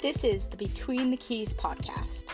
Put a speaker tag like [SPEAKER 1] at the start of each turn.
[SPEAKER 1] This is the Between the Keys podcast.